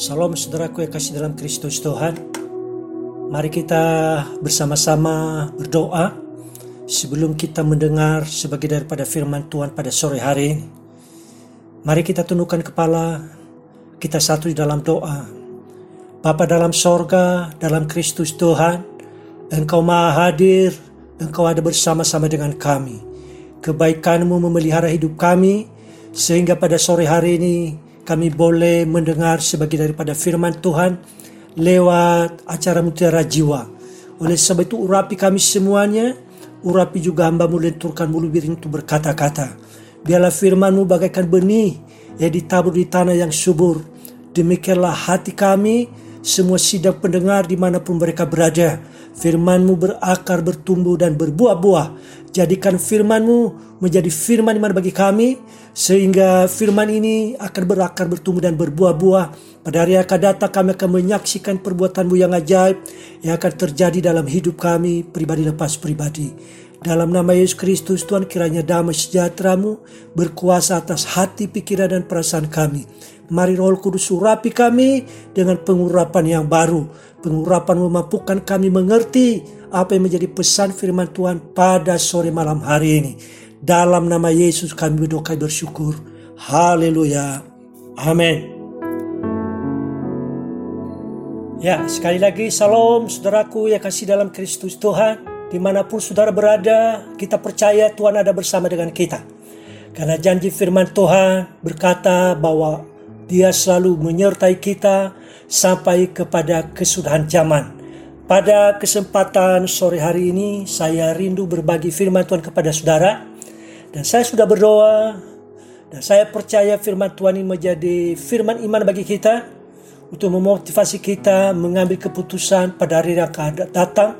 Salam saudaraku yang kasih dalam Kristus Tuhan. Mari kita bersama-sama berdoa sebelum kita mendengar sebagai daripada firman Tuhan pada sore hari ini. Mari kita tundukkan kepala, kita satu di dalam doa. Bapa dalam sorga, dalam Kristus Tuhan, Engkau maha hadir, Engkau ada bersama-sama dengan kami. Kebaikanmu memelihara hidup kami, sehingga pada sore hari ini kami boleh mendengar sebagai daripada firman Tuhan lewat acara Mutiara Jiwa. Oleh sebab itu urapi kami semuanya, urapi juga hambamu lenturkan mulut biring itu berkata-kata. Biarlah firmanmu bagaikan benih yang ditabur di tanah yang subur. Demikianlah hati kami, semua sidang pendengar di mana pun mereka berada. Firmanmu berakar, bertumbuh dan berbuah-buah. Jadikan firmanmu menjadi firman iman bagi kami sehingga firman ini akan berakar, bertumbuh dan berbuah-buah. Pada hari yang akan datang kami akan menyaksikan perbuatanmu yang ajaib yang akan terjadi dalam hidup kami pribadi lepas pribadi. Dalam nama Yesus Kristus Tuhan kiranya damai sejahteramu berkuasa atas hati, pikiran dan perasaan kami. Mari roh kudus urapi kami dengan pengurapan yang baru. Pengurapan memampukan kami mengerti apa yang menjadi pesan firman Tuhan pada sore malam hari ini. Dalam nama Yesus kami berdoa bersyukur. Haleluya. Amin. Ya, sekali lagi salam saudaraku yang kasih dalam Kristus Tuhan. Di mana pun saudara berada, kita percaya Tuhan ada bersama dengan kita. Karena janji firman Tuhan berkata bahwa dia selalu menyertai kita sampai kepada kesudahan zaman. Pada kesempatan sore hari ini, saya rindu berbagi firman Tuhan kepada saudara dan saya sudah berdoa dan saya percaya firman Tuhan ini menjadi firman iman bagi kita untuk memotivasi kita mengambil keputusan pada hari yang akan datang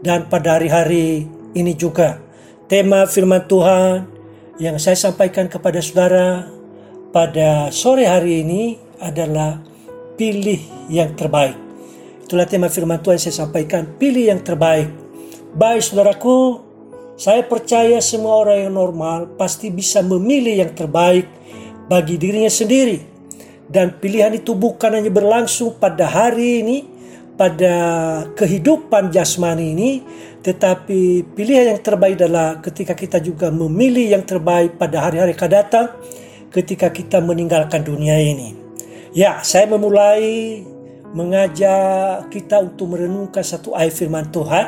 dan pada hari-hari ini juga. Tema firman Tuhan yang saya sampaikan kepada saudara pada sore hari ini adalah pilih yang terbaik. Itulah tema firman Tuhan yang saya sampaikan, pilih yang terbaik. Baik saudaraku, saya percaya semua orang yang normal pasti bisa memilih yang terbaik bagi dirinya sendiri. Dan pilihan itu bukan hanya berlangsung pada hari ini, pada kehidupan jasmani ini, tetapi pilihan yang terbaik adalah ketika kita juga memilih yang terbaik pada hari-hari akan datang, ketika kita meninggalkan dunia ini. Ya, saya memulai mengajak kita untuk merenungkan satu ayat firman Tuhan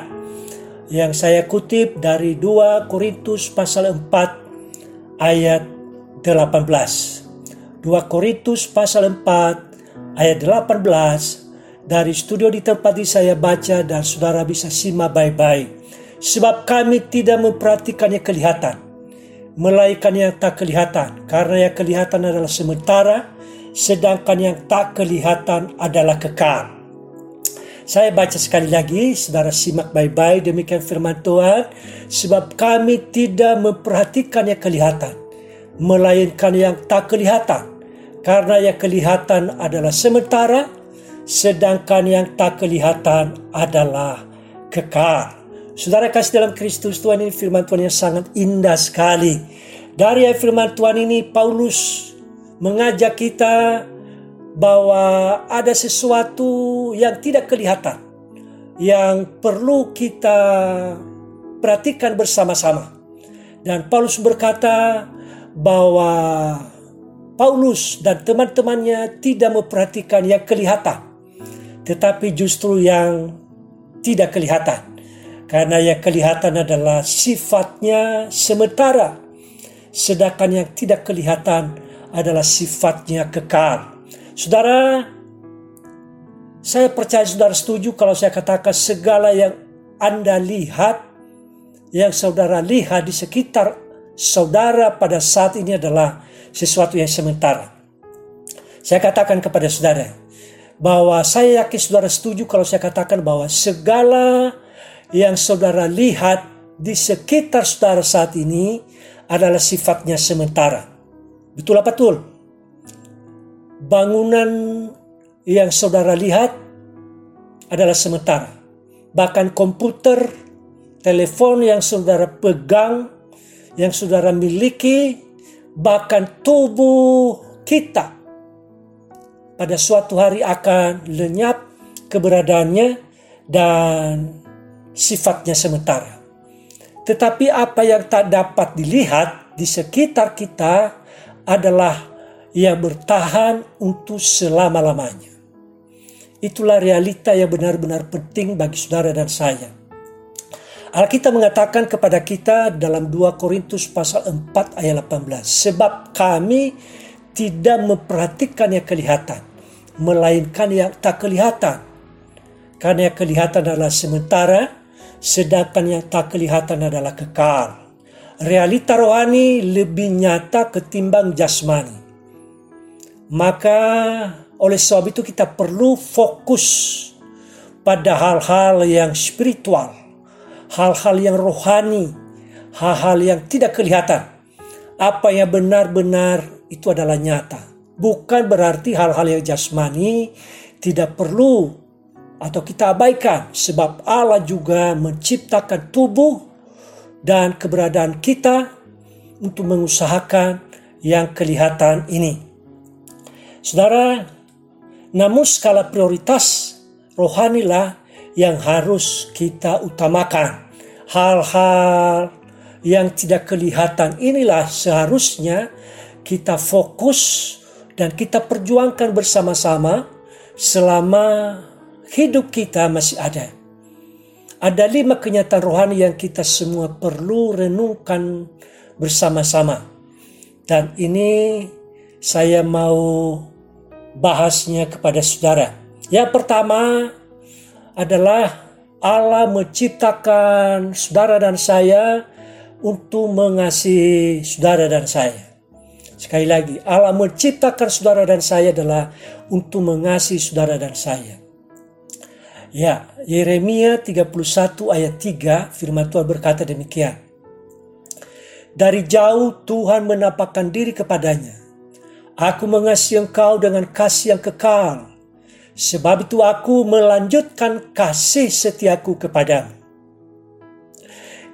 yang saya kutip dari 2 Korintus pasal 4 ayat 18. 2 Korintus pasal 4 ayat 18 dari studio di tempat ini saya baca dan saudara bisa simak baik-baik. Sebab kami tidak memperhatikan yang kelihatan, melainkan yang tak kelihatan. Karena yang kelihatan adalah sementara, sedangkan yang tak kelihatan adalah kekal. Saya baca sekali lagi, saudara simak baik-baik demikian firman Tuhan. Sebab kami tidak memperhatikan yang kelihatan, melainkan yang tak kelihatan. Karena yang kelihatan adalah sementara, sedangkan yang tak kelihatan adalah kekal. Saudara kasih dalam Kristus Tuhan ini firman Tuhan yang sangat indah sekali. Dari firman Tuhan ini Paulus mengajak kita bahwa ada sesuatu yang tidak kelihatan yang perlu kita perhatikan bersama-sama. Dan Paulus berkata bahwa Paulus dan teman-temannya tidak memperhatikan yang kelihatan, tetapi justru yang tidak kelihatan. Karena yang kelihatan adalah sifatnya sementara, sedangkan yang tidak kelihatan adalah sifatnya kekal. Saudara, saya percaya saudara setuju kalau saya katakan segala yang Anda lihat, yang saudara lihat di sekitar saudara pada saat ini adalah sesuatu yang sementara. Saya katakan kepada saudara bahwa saya yakin saudara setuju kalau saya katakan bahwa segala yang saudara lihat di sekitar saudara saat ini adalah sifatnya sementara. Betul apa betul? bangunan yang saudara lihat adalah sementara. Bahkan komputer, telepon yang saudara pegang, yang saudara miliki, bahkan tubuh kita pada suatu hari akan lenyap keberadaannya dan sifatnya sementara. Tetapi apa yang tak dapat dilihat di sekitar kita adalah yang bertahan untuk selama-lamanya. Itulah realita yang benar-benar penting bagi saudara dan saya. Alkitab mengatakan kepada kita dalam 2 Korintus pasal 4 ayat 18. Sebab kami tidak memperhatikan yang kelihatan, melainkan yang tak kelihatan. Karena yang kelihatan adalah sementara, sedangkan yang tak kelihatan adalah kekal. Realita rohani lebih nyata ketimbang jasmani. Maka oleh sebab itu kita perlu fokus pada hal-hal yang spiritual, hal-hal yang rohani, hal-hal yang tidak kelihatan. Apa yang benar-benar itu adalah nyata. Bukan berarti hal-hal yang jasmani tidak perlu atau kita abaikan sebab Allah juga menciptakan tubuh dan keberadaan kita untuk mengusahakan yang kelihatan ini. Saudara, namun skala prioritas rohanilah yang harus kita utamakan. Hal-hal yang tidak kelihatan inilah seharusnya kita fokus dan kita perjuangkan bersama-sama selama hidup kita masih ada. Ada lima kenyataan rohani yang kita semua perlu renungkan bersama-sama. Dan ini saya mau bahasnya kepada saudara. Yang pertama adalah Allah menciptakan saudara dan saya untuk mengasihi saudara dan saya. Sekali lagi, Allah menciptakan saudara dan saya adalah untuk mengasihi saudara dan saya. Ya, Yeremia 31 ayat 3 firman Tuhan berkata demikian. Dari jauh Tuhan menampakkan diri kepadanya Aku mengasihi engkau dengan kasih yang kekal. Sebab itu aku melanjutkan kasih setiaku kepadamu.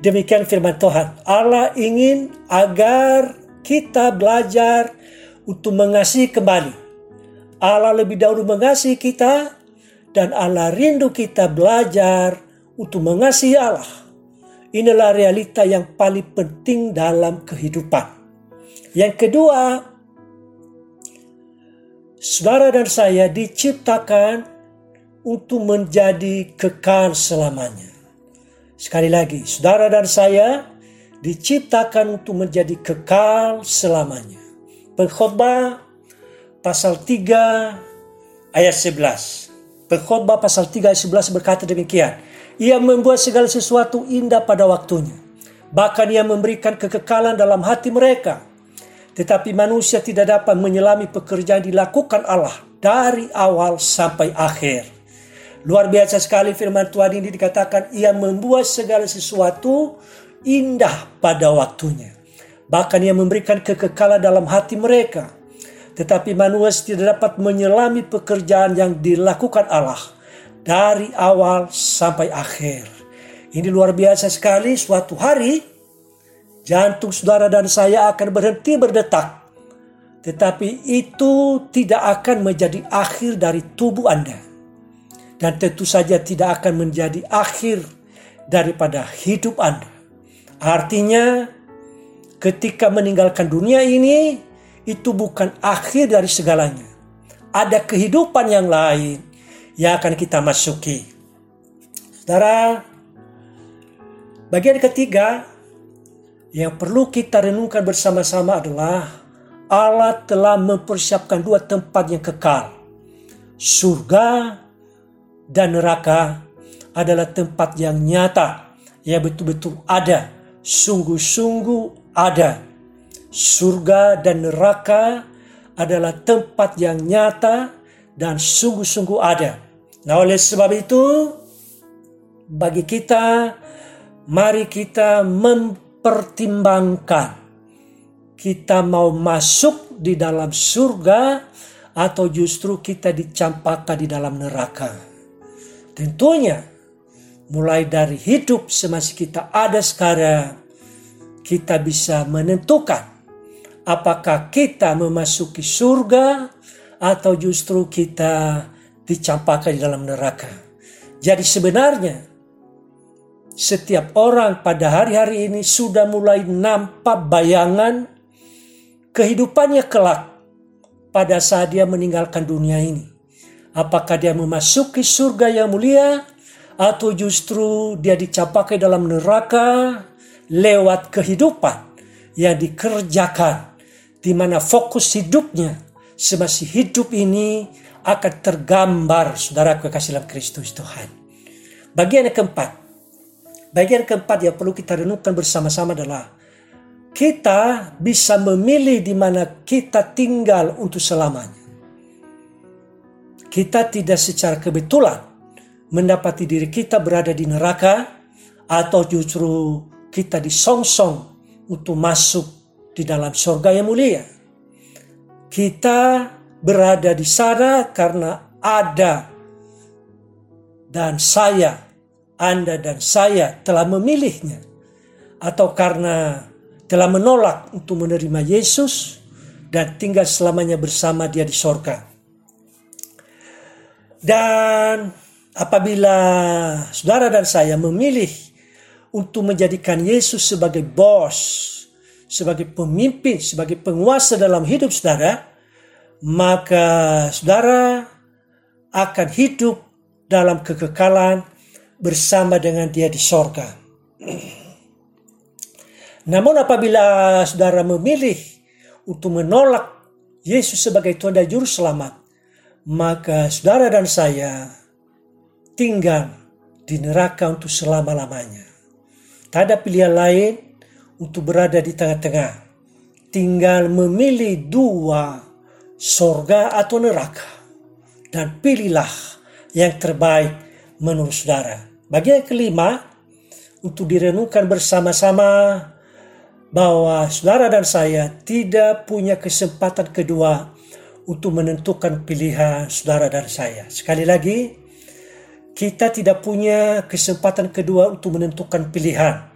Demikian firman Tuhan. Allah ingin agar kita belajar untuk mengasihi kembali. Allah lebih dahulu mengasihi kita dan Allah rindu kita belajar untuk mengasihi Allah. Inilah realita yang paling penting dalam kehidupan. Yang kedua, saudara dan saya diciptakan untuk menjadi kekal selamanya. Sekali lagi, saudara dan saya diciptakan untuk menjadi kekal selamanya. Pengkhotbah pasal 3 ayat 11. Pengkhotbah pasal 3 ayat 11 berkata demikian. Ia membuat segala sesuatu indah pada waktunya. Bahkan ia memberikan kekekalan dalam hati mereka tetapi manusia tidak dapat menyelami pekerjaan dilakukan Allah dari awal sampai akhir. Luar biasa sekali firman Tuhan ini dikatakan ia membuat segala sesuatu indah pada waktunya. Bahkan ia memberikan kekekalan dalam hati mereka. Tetapi manusia tidak dapat menyelami pekerjaan yang dilakukan Allah dari awal sampai akhir. Ini luar biasa sekali suatu hari jantung saudara dan saya akan berhenti berdetak. Tetapi itu tidak akan menjadi akhir dari tubuh Anda. Dan tentu saja tidak akan menjadi akhir daripada hidup Anda. Artinya ketika meninggalkan dunia ini itu bukan akhir dari segalanya. Ada kehidupan yang lain yang akan kita masuki. Saudara, bagian ketiga yang perlu kita renungkan bersama-sama adalah Allah telah mempersiapkan dua tempat yang kekal. Surga dan neraka adalah tempat yang nyata, yang betul-betul ada, sungguh-sungguh ada. Surga dan neraka adalah tempat yang nyata dan sungguh-sungguh ada. Nah, oleh sebab itu, bagi kita, mari kita mem pertimbangkan kita mau masuk di dalam surga atau justru kita dicampakkan di dalam neraka. Tentunya mulai dari hidup semasa kita ada sekarang kita bisa menentukan apakah kita memasuki surga atau justru kita dicampakkan di dalam neraka. Jadi sebenarnya setiap orang pada hari-hari ini sudah mulai nampak bayangan kehidupannya kelak pada saat dia meninggalkan dunia ini. Apakah dia memasuki surga yang mulia atau justru dia dicapakai dalam neraka lewat kehidupan yang dikerjakan di mana fokus hidupnya semasa hidup ini akan tergambar saudara kekasih dalam Kristus Tuhan. Bagian yang keempat, bagian keempat yang perlu kita renungkan bersama-sama adalah kita bisa memilih di mana kita tinggal untuk selamanya. Kita tidak secara kebetulan mendapati diri kita berada di neraka atau justru kita disongsong untuk masuk di dalam surga yang mulia. Kita berada di sana karena ada dan saya, Anda dan saya telah memilihnya. Atau karena telah menolak untuk menerima Yesus dan tinggal selamanya bersama dia di sorga. Dan apabila saudara dan saya memilih untuk menjadikan Yesus sebagai bos, sebagai pemimpin, sebagai penguasa dalam hidup saudara, maka saudara akan hidup dalam kekekalan bersama dengan dia di sorga. Namun apabila saudara memilih untuk menolak Yesus sebagai Tuhan dan Juru Selamat, maka saudara dan saya tinggal di neraka untuk selama-lamanya. Tak ada pilihan lain untuk berada di tengah-tengah. Tinggal memilih dua sorga atau neraka. Dan pilihlah yang terbaik menurut saudara. Bagian kelima, untuk direnungkan bersama-sama bahwa saudara dan saya tidak punya kesempatan kedua untuk menentukan pilihan saudara dan saya. Sekali lagi, kita tidak punya kesempatan kedua untuk menentukan pilihan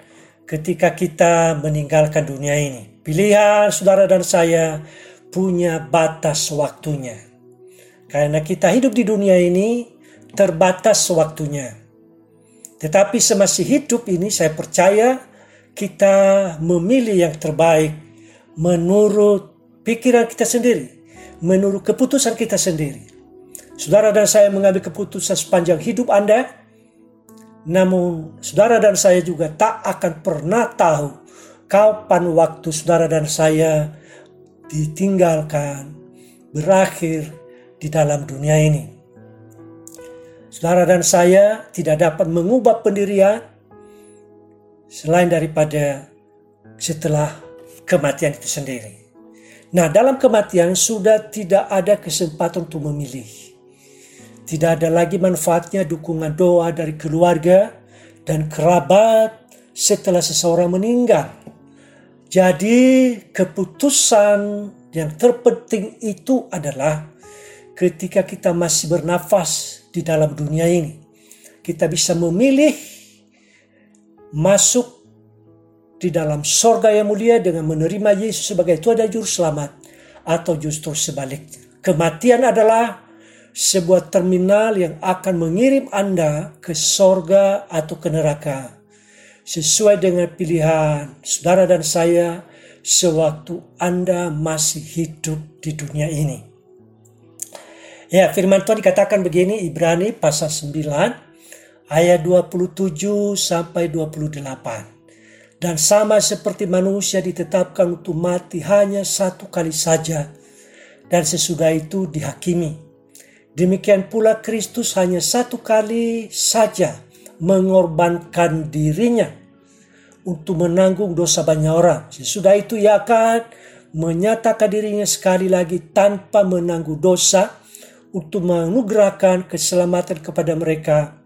ketika kita meninggalkan dunia ini. Pilihan saudara dan saya punya batas waktunya. Karena kita hidup di dunia ini terbatas waktunya. Tetapi semasa hidup ini saya percaya kita memilih yang terbaik menurut pikiran kita sendiri, menurut keputusan kita sendiri. Saudara dan saya mengambil keputusan sepanjang hidup Anda, namun saudara dan saya juga tak akan pernah tahu kapan waktu saudara dan saya ditinggalkan, berakhir di dalam dunia ini. Saudara dan saya tidak dapat mengubah pendirian selain daripada setelah kematian itu sendiri. Nah, dalam kematian sudah tidak ada kesempatan untuk memilih. Tidak ada lagi manfaatnya dukungan doa dari keluarga dan kerabat setelah seseorang meninggal. Jadi, keputusan yang terpenting itu adalah ketika kita masih bernafas di dalam dunia ini. Kita bisa memilih masuk di dalam sorga yang mulia dengan menerima Yesus sebagai Tuhan dan Juru Selamat atau justru sebaliknya. Kematian adalah sebuah terminal yang akan mengirim Anda ke sorga atau ke neraka. Sesuai dengan pilihan saudara dan saya sewaktu Anda masih hidup di dunia ini. Ya, firman Tuhan dikatakan begini, Ibrani pasal 9 ayat 27 sampai 28. Dan sama seperti manusia ditetapkan untuk mati hanya satu kali saja dan sesudah itu dihakimi. Demikian pula Kristus hanya satu kali saja mengorbankan dirinya untuk menanggung dosa banyak orang. Sesudah itu ia akan menyatakan dirinya sekali lagi tanpa menanggung dosa untuk mengugerahkan keselamatan kepada mereka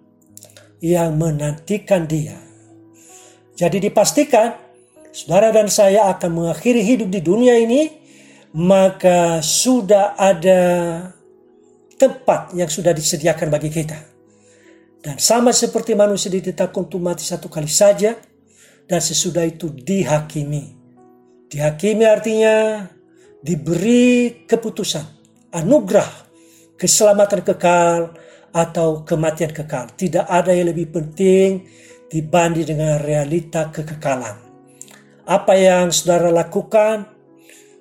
yang menantikan dia. Jadi dipastikan saudara dan saya akan mengakhiri hidup di dunia ini maka sudah ada tempat yang sudah disediakan bagi kita. Dan sama seperti manusia ditetapkan untuk mati satu kali saja dan sesudah itu dihakimi. Dihakimi artinya diberi keputusan anugerah keselamatan kekal atau kematian kekal. Tidak ada yang lebih penting dibanding dengan realita kekekalan. Apa yang saudara lakukan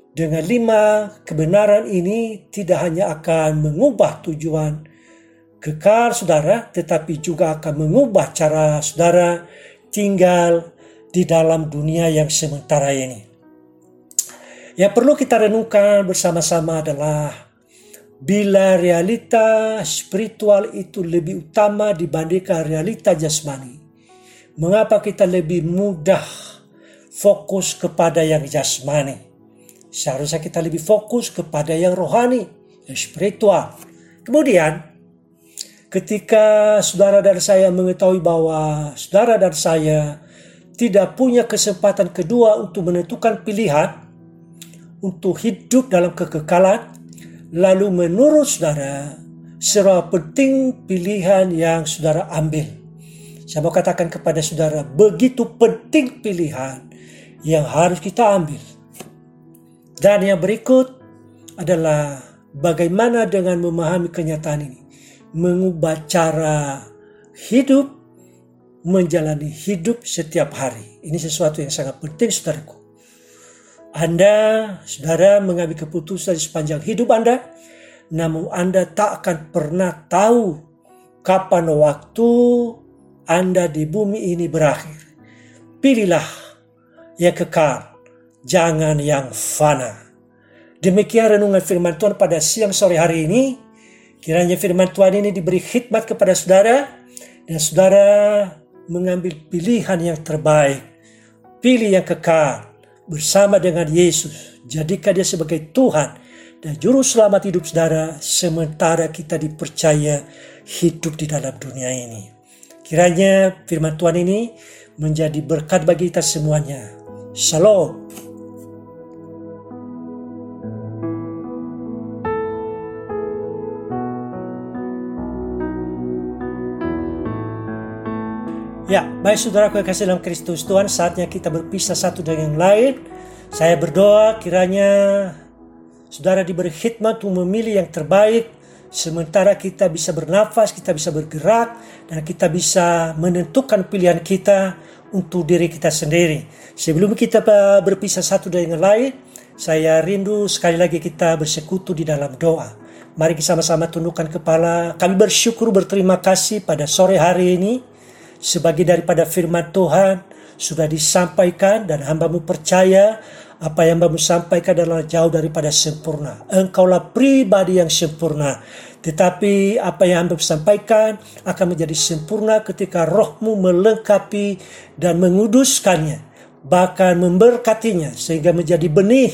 dengan lima kebenaran ini tidak hanya akan mengubah tujuan kekal saudara, tetapi juga akan mengubah cara saudara tinggal di dalam dunia yang sementara ini. Yang perlu kita renungkan bersama-sama adalah bila realita spiritual itu lebih utama dibandingkan realita jasmani. Mengapa kita lebih mudah fokus kepada yang jasmani? Seharusnya kita lebih fokus kepada yang rohani, yang spiritual. Kemudian, ketika saudara dan saya mengetahui bahwa saudara dan saya tidak punya kesempatan kedua untuk menentukan pilihan untuk hidup dalam kekekalan, Lalu menurut saudara, seberapa penting pilihan yang saudara ambil. Saya mau katakan kepada saudara, begitu penting pilihan yang harus kita ambil. Dan yang berikut adalah bagaimana dengan memahami kenyataan ini. Mengubah cara hidup, menjalani hidup setiap hari. Ini sesuatu yang sangat penting saudaraku. Anda, saudara, mengambil keputusan sepanjang hidup Anda, namun Anda tak akan pernah tahu kapan waktu Anda di bumi ini berakhir. Pilihlah yang kekal, jangan yang fana. Demikian renungan firman Tuhan pada siang sore hari ini. Kiranya firman Tuhan ini diberi khidmat kepada saudara dan saudara mengambil pilihan yang terbaik. Pilih yang kekal bersama dengan Yesus. Jadikan dia sebagai Tuhan dan Juru Selamat hidup saudara sementara kita dipercaya hidup di dalam dunia ini. Kiranya firman Tuhan ini menjadi berkat bagi kita semuanya. Shalom. Ya, baik saudara yang kasih dalam Kristus Tuhan, saatnya kita berpisah satu dengan yang lain. Saya berdoa kiranya saudara diberi khidmat untuk memilih yang terbaik, sementara kita bisa bernafas, kita bisa bergerak, dan kita bisa menentukan pilihan kita untuk diri kita sendiri. Sebelum kita berpisah satu dengan yang lain, saya rindu sekali lagi kita bersekutu di dalam doa. Mari kita sama-sama tundukkan kepala. Kami bersyukur berterima kasih pada sore hari ini sebagai daripada firman Tuhan sudah disampaikan dan hambamu percaya apa yang hambamu sampaikan adalah jauh daripada sempurna. Engkaulah pribadi yang sempurna. Tetapi apa yang hambamu sampaikan akan menjadi sempurna ketika rohmu melengkapi dan menguduskannya. Bahkan memberkatinya sehingga menjadi benih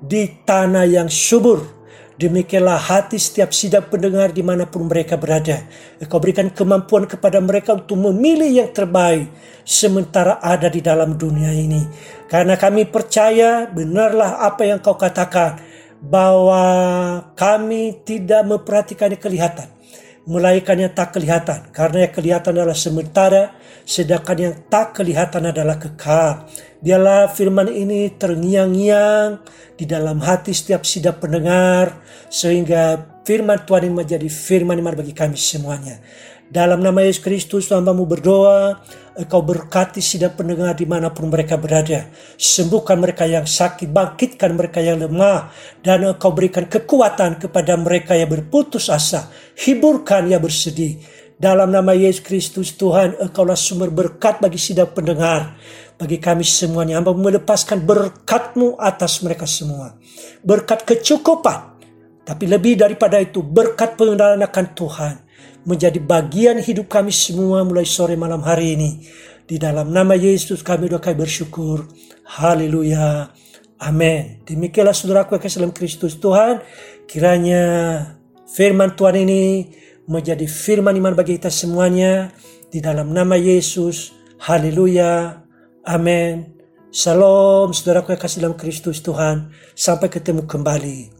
di tanah yang subur Demikianlah hati setiap sidang pendengar di mana pun mereka berada. Engkau berikan kemampuan kepada mereka untuk memilih yang terbaik sementara ada di dalam dunia ini. Karena kami percaya benarlah apa yang kau katakan bahwa kami tidak memperhatikan yang kelihatan. Melainkan yang tak kelihatan. Karena yang kelihatan adalah sementara sedangkan yang tak kelihatan adalah kekal. Biarlah firman ini terngiang-ngiang di dalam hati setiap sidang pendengar sehingga firman Tuhan ini menjadi firman iman bagi kami semuanya. Dalam nama Yesus Kristus, hambamu berdoa, Engkau berkati sidang pendengar di mana pun mereka berada. Sembuhkan mereka yang sakit, bangkitkan mereka yang lemah, dan Engkau berikan kekuatan kepada mereka yang berputus asa. Hiburkan yang bersedih. Dalam nama Yesus Kristus Tuhan, Engkaulah sumber berkat bagi sidang pendengar bagi kami semuanya. Hamba melepaskan berkatmu atas mereka semua. Berkat kecukupan. Tapi lebih daripada itu, berkat pengenalan akan Tuhan. Menjadi bagian hidup kami semua mulai sore malam hari ini. Di dalam nama Yesus kami doa kami bersyukur. Haleluya. Amin. Demikianlah saudaraku yang dalam Kristus Tuhan. Kiranya firman Tuhan ini menjadi firman iman bagi kita semuanya. Di dalam nama Yesus. Haleluya. Amin. Shalom, saudaraku yang kasih dalam Kristus Tuhan. Sampai ketemu kembali.